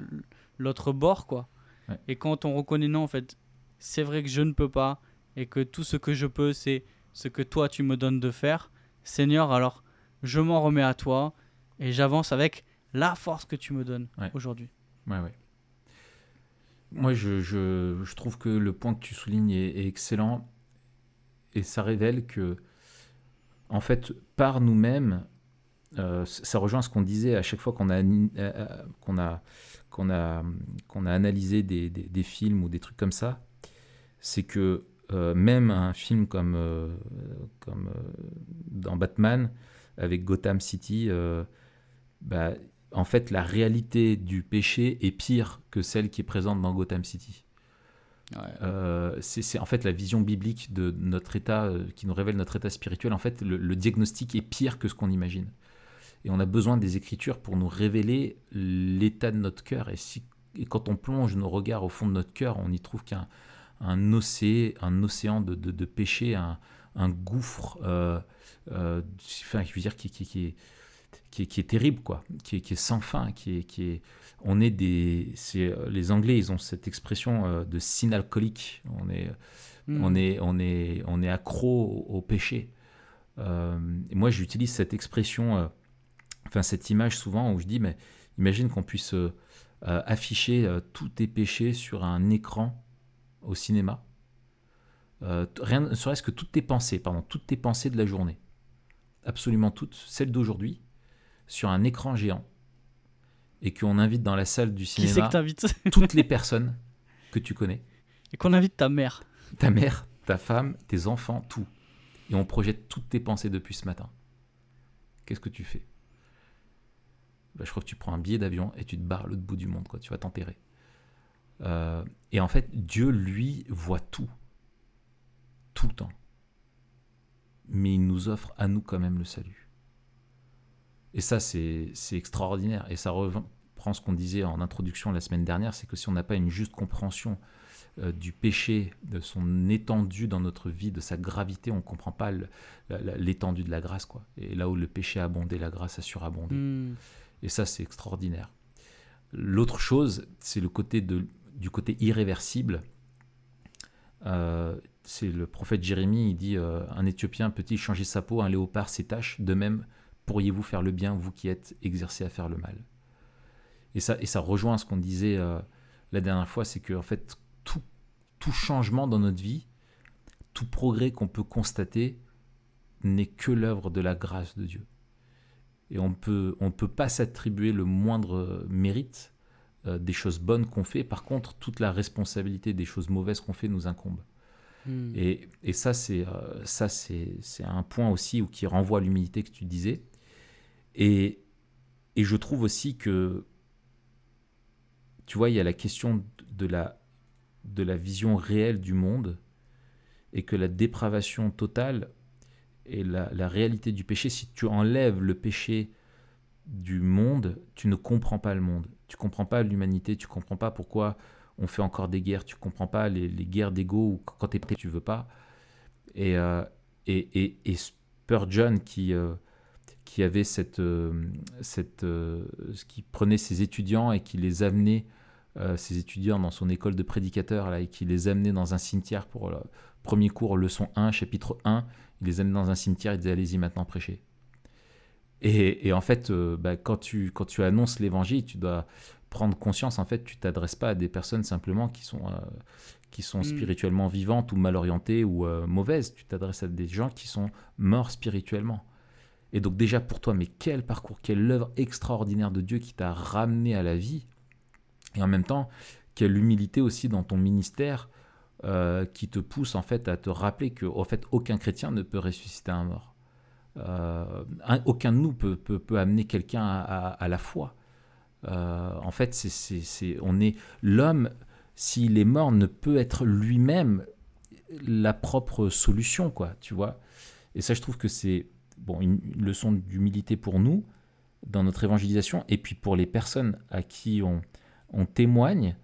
l'autre bord quoi. Ouais. Et quand on reconnaît non en fait, c'est vrai que je ne peux pas et que tout ce que je peux c'est ce que toi tu me donnes de faire. Seigneur, alors je m'en remets à toi et j'avance avec la force que tu me donnes Ouais. aujourd'hui. Ouais, ouais. Moi, je, je, je trouve que le point que tu soulignes est, est excellent et ça révèle que, en fait, par nous-mêmes, euh, ça rejoint ce qu'on disait à chaque fois qu'on a, euh, euh, qu'on a, qu'on a, qu'on a analysé des, des- des films ou des trucs comme ça, c'est que euh, même un film comme, euh, comme euh, dans Batman, avec Gotham City, bah, en fait, la réalité du péché est pire que celle qui est présente dans Gotham City. Euh, c'est en fait la vision biblique de notre état, euh, qui nous révèle notre état spirituel. En fait, le, le diagnostic est pire que ce qu'on imagine. Et on a besoin des Écritures pour nous révéler l'état de notre cœur. Et, si, et quand on plonge nos regards au fond de notre cœur, on y trouve qu'un un océan, un océan de, de, de péché, un, un gouffre, euh, euh, enfin, je veux dire, qui, qui, qui est, qui est, qui est terrible, quoi, qui est, qui est sans fin, qui est, qui est, on est des, c'est les Anglais, ils ont cette expression euh, de sin alcoolique. On est, Mm. on est, on est, on est accro au, au péché. Euh, et moi, j'utilise cette expression, enfin cette image souvent où je dis, mais imagine qu'on puisse afficher tous tes péchés sur un écran au cinéma. Euh, rien, ne serait-ce que toutes tes pensées, pardon, toutes tes pensées de la journée, absolument toutes, celles d'aujourd'hui, sur un écran géant, et qu'on invite dans la salle du Qui c'est que cinéma t'invites toutes les personnes que tu connais, Et qu'on invite ta mère. ta mère, ta femme, tes enfants, tout, et on projette toutes tes pensées depuis ce matin. Qu'est-ce que tu fais? Bah, Je crois que tu prends un billet d'avion et tu te barres à l'autre bout du monde, quoi. Tu vas t'enterrer. Euh, et en fait, Dieu, lui, voit tout. Tout le temps. Mais il nous offre à nous quand même le salut. Et ça, c'est extraordinaire. Et ça reprend ce qu'on disait en introduction la semaine dernière, c'est que si on n'a pas une juste compréhension euh, du péché, de son étendue dans notre vie, de sa gravité, on ne comprend pas l'étendue de la grâce. Quoi. Et là où le péché a abondé, la grâce a surabondé. Mm. Et ça, c'est extraordinaire. L'autre chose, c'est le côté de, du côté irréversible. Euh, c'est le prophète Jérémie, il dit euh, Un Éthiopien peut-il changer sa peau, un léopard ses taches? De même, pourriez-vous faire le bien, vous qui êtes exercé à faire le mal? Et ça, et ça rejoint ce qu'on disait euh, la dernière fois c'est que, fait, tout, tout changement dans notre vie, tout progrès qu'on peut constater, n'est que l'œuvre de la grâce de Dieu. Et on peut, on peut pas s'attribuer le moindre mérite euh, des choses bonnes qu'on fait. Par contre, toute la responsabilité des choses mauvaises qu'on fait nous incombe. Hmm. Et, et, ça, c'est euh, ça c'est un point aussi où, qui renvoie à l'humilité que tu disais. Et, et je trouve aussi que, tu vois, il y a la question de la, de la vision réelle du monde et que la dépravation totale et la, la réalité du péché, si tu enlèves le péché du monde, tu ne comprends pas le monde. Tu comprends pas l'humanité, tu comprends pas pourquoi on fait encore des guerres, tu comprends pas les, guerres d'ego ou quand tu es prêt, tu veux pas. Et, euh, et, et, Spurgeon qui, euh, qui avait cette, euh, qui prenait ses étudiants et qui les amenait ses étudiants dans son école de prédicateur là, et qui les amenait dans un cimetière pour le premier cours, leçon 1, chapitre 1, il les amenait dans un cimetière, il disait allez-y maintenant prêcher. Et, en fait, euh, bah, quand, tu, quand tu annonces l'évangile, tu dois prendre conscience, en fait, tu t'adresses pas à des personnes simplement qui sont, euh, qui sont mm. spirituellement vivantes ou mal orientées ou euh, mauvaises. Tu t'adresses à des gens qui sont morts spirituellement. Et donc déjà pour toi, mais quel parcours, quelle œuvre extraordinaire de Dieu qui t'a ramené à la vie. Et en même temps, quelle humilité aussi dans ton ministère qui te pousse en fait à te rappeler que au fait aucun chrétien ne peut ressusciter un mort. Euh, aucun de nous peut, peut, amener quelqu'un à, la foi. Euh, en fait, c'est, on est l'homme, s'il est mort, ne peut être lui-même la propre solution, quoi, tu vois. Et ça, je trouve que c'est bon, une, leçon d'humilité pour nous dans notre évangélisation, et puis pour les personnes à qui on, on témoigne,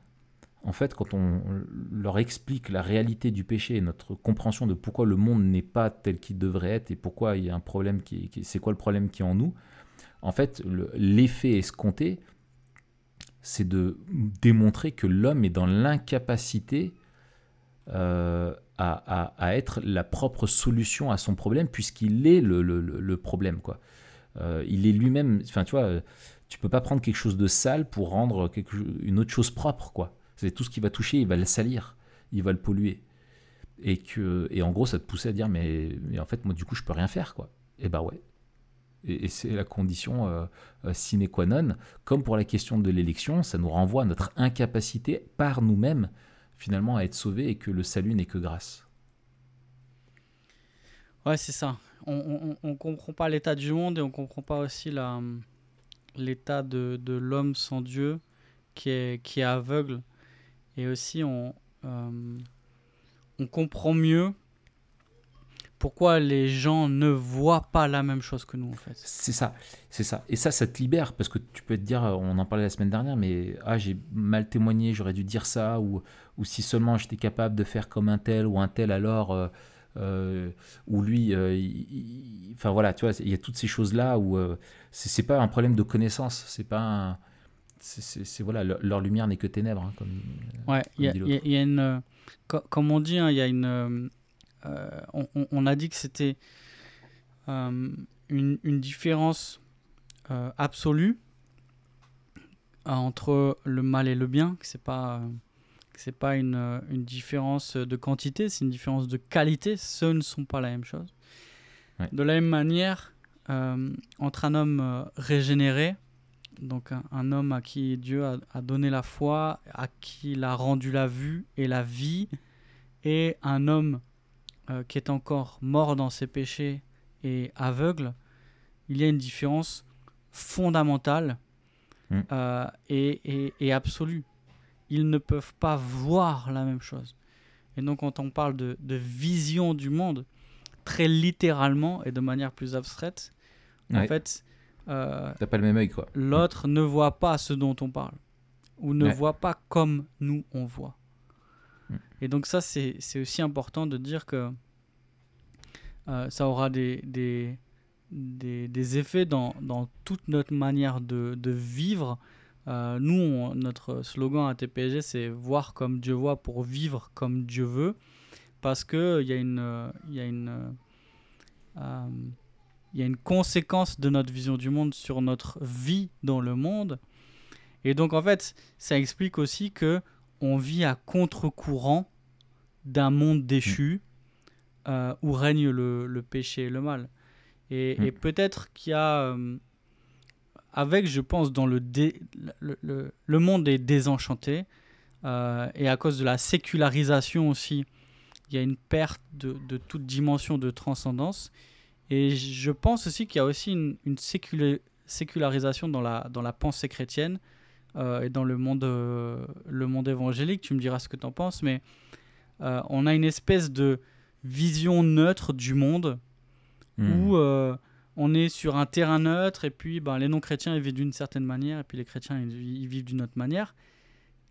en fait, quand on leur explique la réalité du péché et notre compréhension de pourquoi le monde n'est pas tel qu'il devrait être et pourquoi il y a un problème qui, c'est quoi le problème qui est en nous, en fait, l'effet escompté, c'est de démontrer que l'homme est dans l'incapacité euh, à, être la propre solution à son problème, puisqu'il est le, problème. Quoi. Euh, il est lui-même, enfin tu vois, tu peux pas prendre quelque chose de sale pour rendre une autre chose propre. quoi. C'est tout ce qui va toucher, il va le salir, il va le polluer. Et, que, et en gros, ça te poussait à dire, mais, mais en fait, moi, du coup, je peux rien faire, quoi. Et bah ouais. Et, c'est la condition euh, euh, sine qua non. Comme pour la question de l'élection, ça nous renvoie à notre incapacité par nous-mêmes, finalement, à être sauvés et que le salut n'est que grâce. Ouais, c'est ça. On ne comprend pas l'état du monde et on comprend pas aussi l'état de, de l'homme sans Dieu qui est, qui est aveugle et aussi, on, euh, on comprend mieux pourquoi les gens ne voient pas la même chose que nous en fait. C'est ça, c'est ça. Et ça, ça te libère parce que tu peux te dire, on en parlait la semaine dernière, mais ah j'ai mal témoigné, j'aurais dû dire ça, ou, ou si seulement j'étais capable de faire comme un tel ou un tel alors, euh, euh ou lui, enfin voilà, tu vois, il y a toutes ces choses là où c'est pas un problème de connaissance, c'est pas un, c'est voilà leur, lumière n'est que ténèbres hein, comme ouais il y, a une comme on dit hein, il y a une euh, on, on, a dit que c'était euh, une, une, différence euh, absolue entre le mal et le bien que c'est pas c'est pas une, une, différence de quantité c'est une différence de qualité ce ne sont pas la même chose. De la même manière entre un homme régénéré donc un, homme à qui Dieu a, donné la foi, à qui il a rendu la vue et la vie, et un homme euh, qui est encore mort dans ses péchés et aveugle, il y a une différence fondamentale mm. euh, et, absolue. Ils ne peuvent pas voir la même chose. Et donc quand on parle de, vision du monde, très littéralement et de manière plus abstraite, en fait, euh, T'as pas le même œil, quoi. L'autre ne voit pas ce dont on parle. Ou ne voit pas comme nous, on voit. Mm. Et donc ça, c'est aussi important de dire que euh, ça aura des, des, des, effets dans, dans, toute notre manière de, de, vivre Euh, nous, on- notre slogan à TPG, c'est voir comme Dieu voit pour vivre comme Dieu veut. Parce qu'il y, a une, y, a une, il y a une conséquence de notre vision du monde sur notre vie dans le monde. Et donc, en fait, ça explique aussi que on vit à contre-courant d'un monde déchu euh, où règne le, le péché et le mal. Et, Mm. et peut-être qu'il y a, euh, avec, je pense, dans le, dé- le, le- le monde est désenchanté, euh, et à cause de la sécularisation aussi, il y a une perte de, de toute dimension de transcendance. Et je pense aussi qu'il y a aussi une, une sécula- sécularisation dans la, dans la pensée chrétienne euh, et dans le monde, euh, le monde évangélique. Tu me diras ce que tu en penses, mais euh, on a une espèce de vision neutre du monde Hmm. où on est sur un terrain neutre et puis ben, les non-chrétiens ils vivent d'une certaine manière et puis les chrétiens ils vivent d'une autre manière.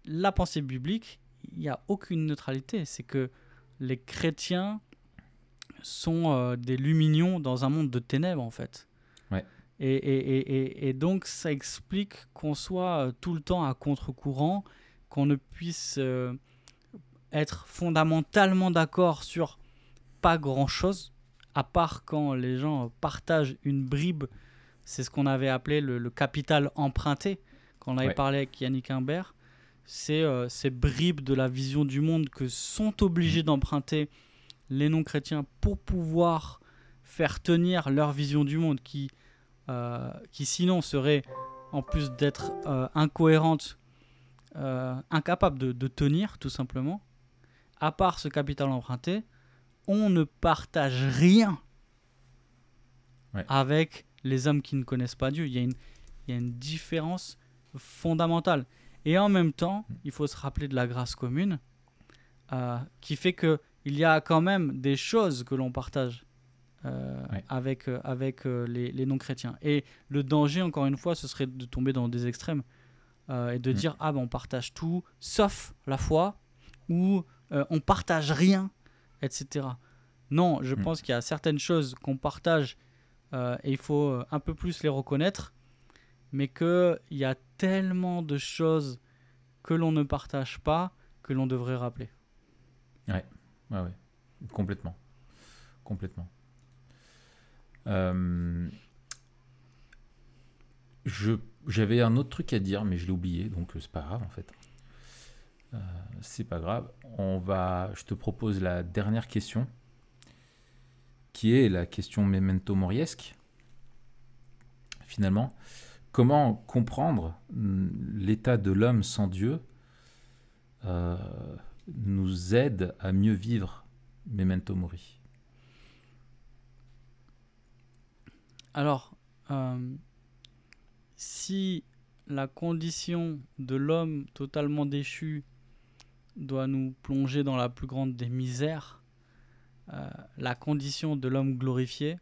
La pensée biblique, il n'y a aucune neutralité. C'est que les chrétiens sont euh, des luminions dans un monde de ténèbres en fait. Ouais. Et, et- et- et- donc ça explique qu'on soit euh, tout le temps à contre-courant, qu'on ne puisse euh, être fondamentalement d'accord sur pas grand-chose, à part quand les gens partagent une bribe, c'est ce qu'on avait appelé le, le capital emprunté, quand on avait Ouais. parlé avec Yannick Imbert, c'est euh, ces bribes de la vision du monde que sont obligés d'emprunter les non-chrétiens pour pouvoir faire tenir leur vision du monde qui, euh, qui sinon serait, en plus d'être euh, incohérente, euh, incapable de, de tenir tout simplement. À part ce capital emprunté, on ne partage rien Ouais. avec les hommes qui ne connaissent pas Dieu. Il y a une, il y a une différence fondamentale. Et en même temps, il faut se rappeler de la grâce commune, qui fait que il y a quand même des choses que l'on partage euh, Ouais. avec, euh, avec euh, les, les non-chrétiens. Et le danger, encore une fois, ce serait de tomber dans des extrêmes et de Mm. dire ah ben on partage tout sauf la foi ou on partage rien, etc. Non, je Mm. pense qu'il y a certaines choses qu'on partage et il faut un peu plus les reconnaître, mais qu'il y a tellement de choses que l'on ne partage pas que l'on devrait rappeler. Ouais, ouais. Complètement. Complètement. Euh, j'avais un autre truc à dire, mais je l'ai oublié, donc euh, c'est pas grave en fait. Euh, c'est pas grave. On va, je te propose la dernière question, qui est la question memento moriesque. Finalement, comment comprendre hum, l'état de l'homme sans Dieu? Nous aide à mieux vivre memento mori. Alors, euh, si la condition de l'homme totalement déchu doit nous plonger dans la plus grande des misères, euh, la condition de l'homme glorifié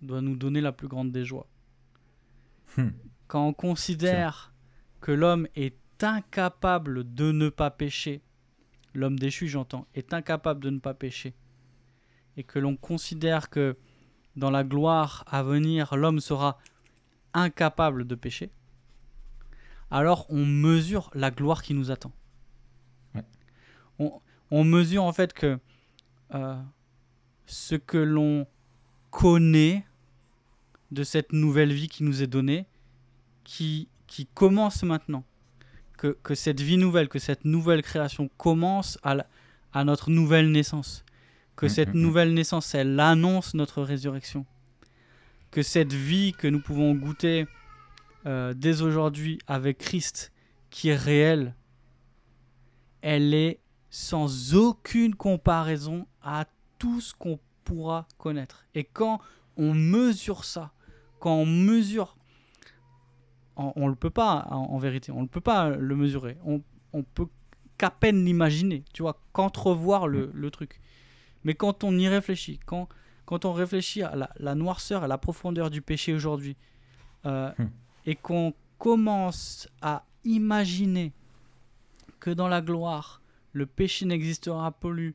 doit nous donner la plus grande des joies. Hmm. Quand on considère que l'homme est incapable de ne pas pécher, l'homme déchu j'entends, est incapable de ne pas pécher, et que l'on considère que dans la gloire à venir, l'homme sera incapable de pécher, alors on mesure la gloire qui nous attend. Ouais. On, on mesure en fait que euh, ce que l'on connaît de cette nouvelle vie qui nous est donnée, qui, qui commence maintenant, que, que cette vie nouvelle, que cette nouvelle création commence à, la- à notre nouvelle naissance, que Mm, cette mm, mm. nouvelle naissance, elle annonce notre résurrection, que cette vie que nous pouvons goûter euh, dès aujourd'hui avec Christ, qui est réelle, elle est sans aucune comparaison à tout ce qu'on pourra connaître. Et quand on mesure ça, quand on mesure, on, on le peut pas en, en vérité, on ne peut pas le mesurer. On, on peut qu'à peine l'imaginer, tu vois, qu'entrevoir le, le truc. Mais quand on y réfléchit, quand, quand on réfléchit à la, la noirceur, à la profondeur du péché aujourd'hui, euh, Hmm. et qu'on commence à imaginer que dans la gloire, le péché n'existera plus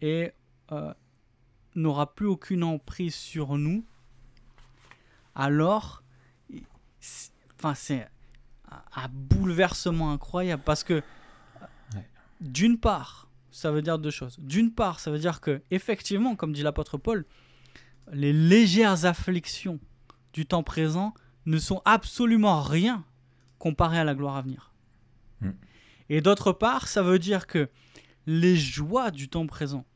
et euh, n'aura plus aucune emprise sur nous, alors, enfin, c'est un bouleversement incroyable parce que d'une part, ça veut dire deux choses. D'une part, ça veut dire que effectivement, comme dit l'apôtre Paul, les légères afflictions du temps présent ne sont absolument rien comparé à la gloire à venir. Mm. Et d'autre part, ça veut dire que les joies du temps présent,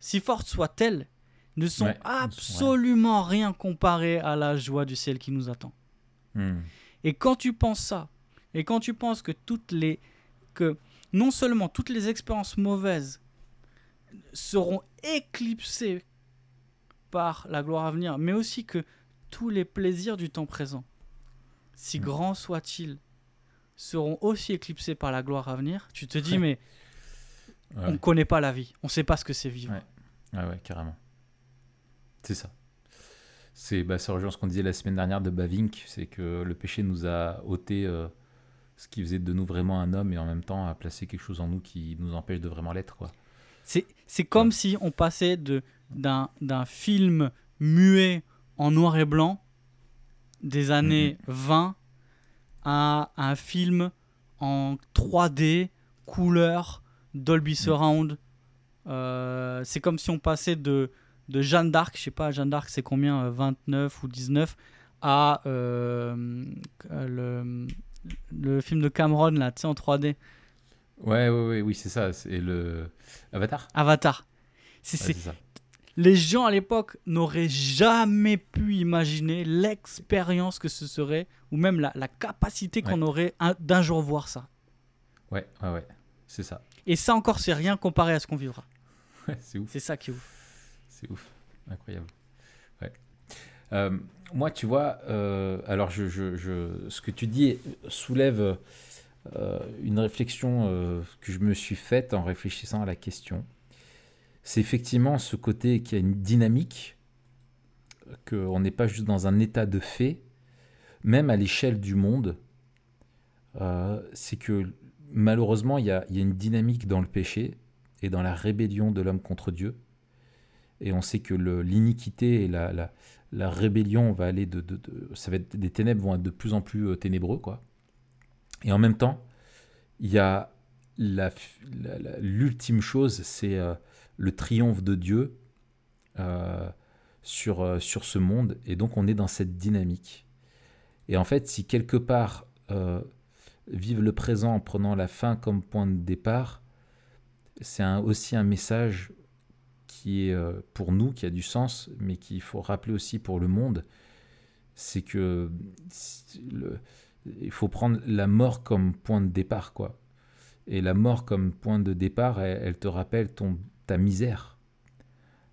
si fortes soient-elles, ne sont Ouais, absolument rien comparées à la joie du ciel qui nous attend. Hmm. Et quand tu penses ça, et quand tu penses que toutes les que non seulement toutes les expériences mauvaises seront éclipsées par la gloire à venir, mais aussi que tous les plaisirs du temps présent, si Mm. grands soient-ils, seront aussi éclipsés par la gloire à venir, tu te dis Ouais. mais Ouais, on ne connaît pas la vie, on ne sait pas ce que c'est vivre. Ouais. ouais, ouais, carrément. C'est ça. C'est, bah, ça rejoint ce qu'on disait la semaine dernière de Bavink, c'est que le péché nous a ôté euh, ce qui faisait de nous vraiment un homme et en même temps a placé quelque chose en nous qui nous empêche de vraiment l'être. Quoi. C'est, c'est comme Ouais. si on passait de, d'un, d'un film muet en noir et blanc des années 20 à un film en 3D, couleur, Dolby Surround. Euh, c'est comme si on passait de, de Jeanne d'Arc, je sais pas, Jeanne d'Arc c'est combien, euh, 29 ou 19, à euh, le, le film de Cameron, là, tu sais, en 3D, Ouais, ouais, ouais, oui, c'est ça. C'est le Avatar. Avatar. C'est, Ouais, ça. les gens à l'époque n'auraient jamais pu imaginer l'expérience que ce serait, ou même la, la capacité qu'on aurait un- d'un jour voir ça. Ouais, ouais, ouais. C'est ça. Et ça encore, c'est rien comparé à ce qu'on vivra. Ouais, c'est ouf. C'est ça qui est ouf. C'est ouf, incroyable. Ouais. Euh, moi, tu vois, euh, alors je, je- ce que tu dis soulève euh, une réflexion que je me suis faite en réfléchissant à la question. C'est effectivement ce côté qui a une dynamique, qu'on n'est pas juste dans un état de fait, même à l'échelle du monde. c'est que malheureusement, il y il y a une dynamique dans le péché et dans la rébellion de l'homme contre Dieu. Et on sait que l'iniquité et la, rébellion va aller de, ça va être, des ténèbres vont être de plus en plus euh, ténébreux, quoi. Et en même temps, il y a l'ultime chose, c'est euh, le triomphe de Dieu euh, sur, sur ce monde. Et donc, on est dans cette dynamique. Et en fait, si quelque part, vivre le présent en prenant la fin comme point de départ, c'est aussi un message qui est euh, pour nous, qui a du sens, mais qu'il faut rappeler aussi pour le monde, c'est que le- il faut prendre la mort comme point de départ, quoi. Et la mort comme point de départ, elle, te rappelle ton, ta misère.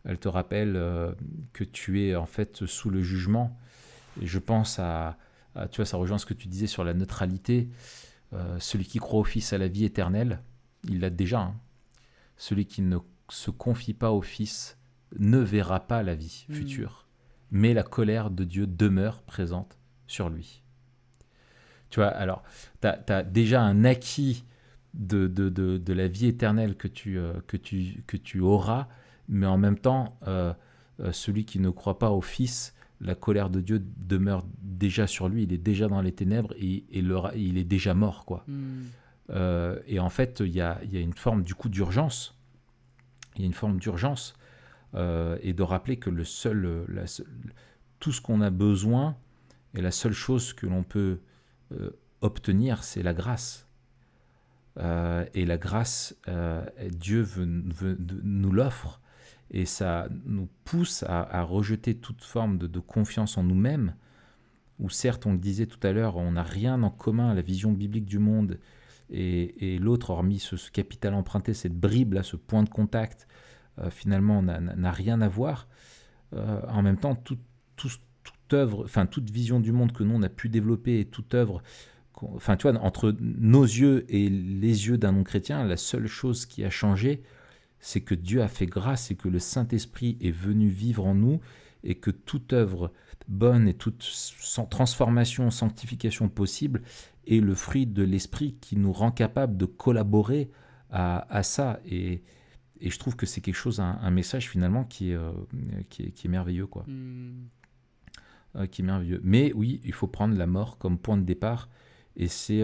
Elle te rappelle euh, que tu es en fait sous le jugement. Et je pense à, à- tu vois, ça rejoint ce que tu disais sur la neutralité. Euh, celui qui croit au Fils a la vie éternelle, il l'a déjà. hein. Celui qui ne se confie pas au Fils ne verra pas la vie Mm. future, mais la colère de Dieu demeure présente sur lui. Tu vois, alors, tu as, déjà un acquis de, de, de, de la vie éternelle que tu, euh, que, tu, que tu auras, mais en même temps, euh, euh, celui qui ne croit pas au Fils, la colère de Dieu demeure déjà sur lui, il est déjà dans les ténèbres et, et le ra- il est déjà mort, quoi. Hmm. Euh, et en fait, il y a, il y a une forme du coup d'urgence. Il y a une forme d'urgence euh, et de rappeler que le seul, tout ce qu'on a besoin et la seule chose que l'on peut euh, obtenir, c'est la grâce. Euh, et la grâce, Dieu nous l'offre et ça nous pousse à, à rejeter toute forme de, de confiance en nous-mêmes. Où certes, on le disait tout à l'heure, on n'a rien en commun, la vision biblique du monde et, l'autre, hormis ce, capital emprunté, cette bribe là, ce point de contact, euh, finalement, n'a- rien à voir. Euh, en même temps, tout, tout- toute œuvre, enfin toute vision du monde que nous on a pu développer et toute œuvre, enfin entre nos yeux et les yeux d'un non-chrétien, la seule chose qui a changé, c'est que Dieu a fait grâce et que le Saint-Esprit est venu vivre en nous et que toute œuvre bonne et toute transformation, sanctification possible est le fruit de l'Esprit qui nous rend capable de collaborer à, à ça. Et, et je trouve que c'est quelque chose, un, un message finalement qui est, euh, qui est, qui est merveilleux, quoi. Hmm. Euh, qui est merveilleux. Mais oui, il faut prendre la mort comme point de départ Et c'est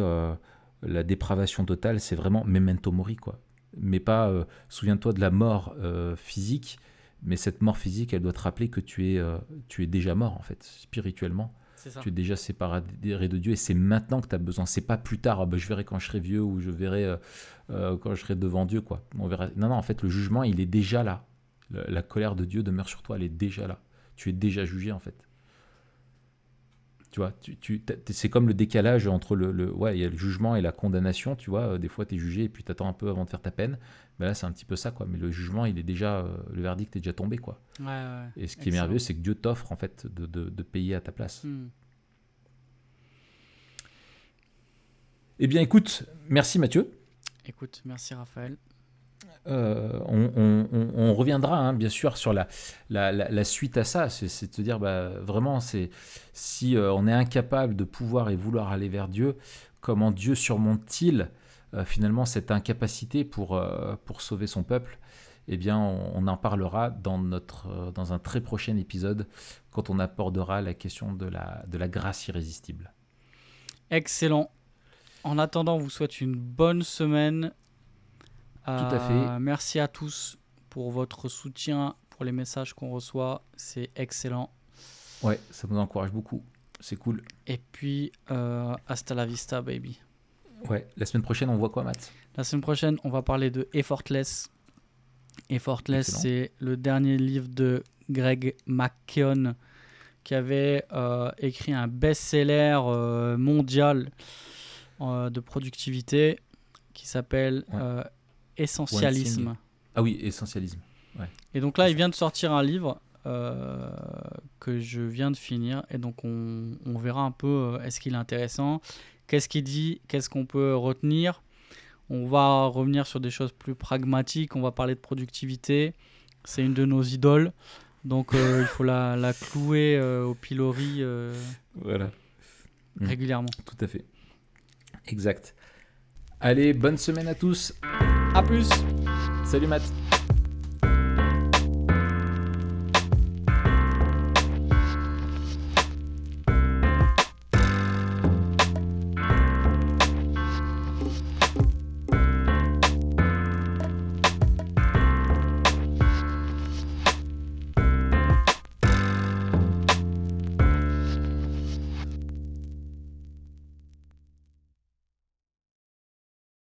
la dépravation totale, c'est vraiment memento mori, quoi. Mais pas, souviens-toi de la mort physique, mais cette mort physique, elle doit te rappeler que tu es, tu es déjà mort, en fait, spirituellement. Tu es déjà séparé de Dieu et c'est maintenant que tu as besoin. C'est pas plus tard, ah bah, je verrai quand je serai vieux ou je verrai quand je serai devant Dieu. quoi. On verra. Non, non, en fait, le jugement, il est déjà là. La, colère de Dieu demeure sur toi, elle est déjà là. Tu es déjà jugé en fait. Tu vois, tu, c'est comme le décalage entre le, ouais, il y a le jugement et la condamnation, tu vois. Des fois, tu es jugé et puis tu attends un peu avant de faire ta peine. Ben là, c'est un petit peu ça, quoi. Mais le jugement, il est déjà, euh, le verdict est déjà tombé, quoi. Et ce qui est merveilleux, c'est que Dieu t'offre, en fait, de, payer à ta place. Hmm. Eh bien, écoute, merci Mathieu. Écoute, merci Raphaël. Euh, on, reviendra hein, bien sûr sur la, la, suite à ça, c'est de se dire bah, vraiment c'est si euh, on est incapable de pouvoir et vouloir aller vers Dieu, comment Dieu surmonte-t-il euh, finalement cette incapacité pour, pour sauver son peuple? Eh bien on, en parlera dans, notre, dans un très prochain épisode quand on abordera la question de la, de la grâce irrésistible. Excellent. En attendant, on vous souhaite une bonne semaine tout à fait. Euh, merci à tous pour votre soutien, pour les messages qu'on reçoit. C'est excellent. Ouais, ça nous encourage beaucoup. C'est cool. Et puis, euh, hasta la vista, baby. Ouais, la semaine prochaine, on voit quoi, Matt? La semaine prochaine, on va parler de Effortless. Effortless, c'est le dernier livre de Greg McKeown qui avait euh, écrit un best-seller mondial de productivité qui s'appelle Essentialisme. Ah oui, essentialisme. Et donc là, il vient de sortir un livre euh, que je viens de finir. Et donc, on, verra un peu euh, est-ce qu'il est intéressant, qu'est-ce qu'il dit, qu'est-ce qu'on peut retenir. On va revenir sur des choses plus pragmatiques. On va parler de productivité. C'est une de nos idoles. Donc, euh, il faut la, la clouer au pilori voilà. régulièrement. Tout à fait. Exact. Allez, bonne semaine à tous. A plus. Salut Matt.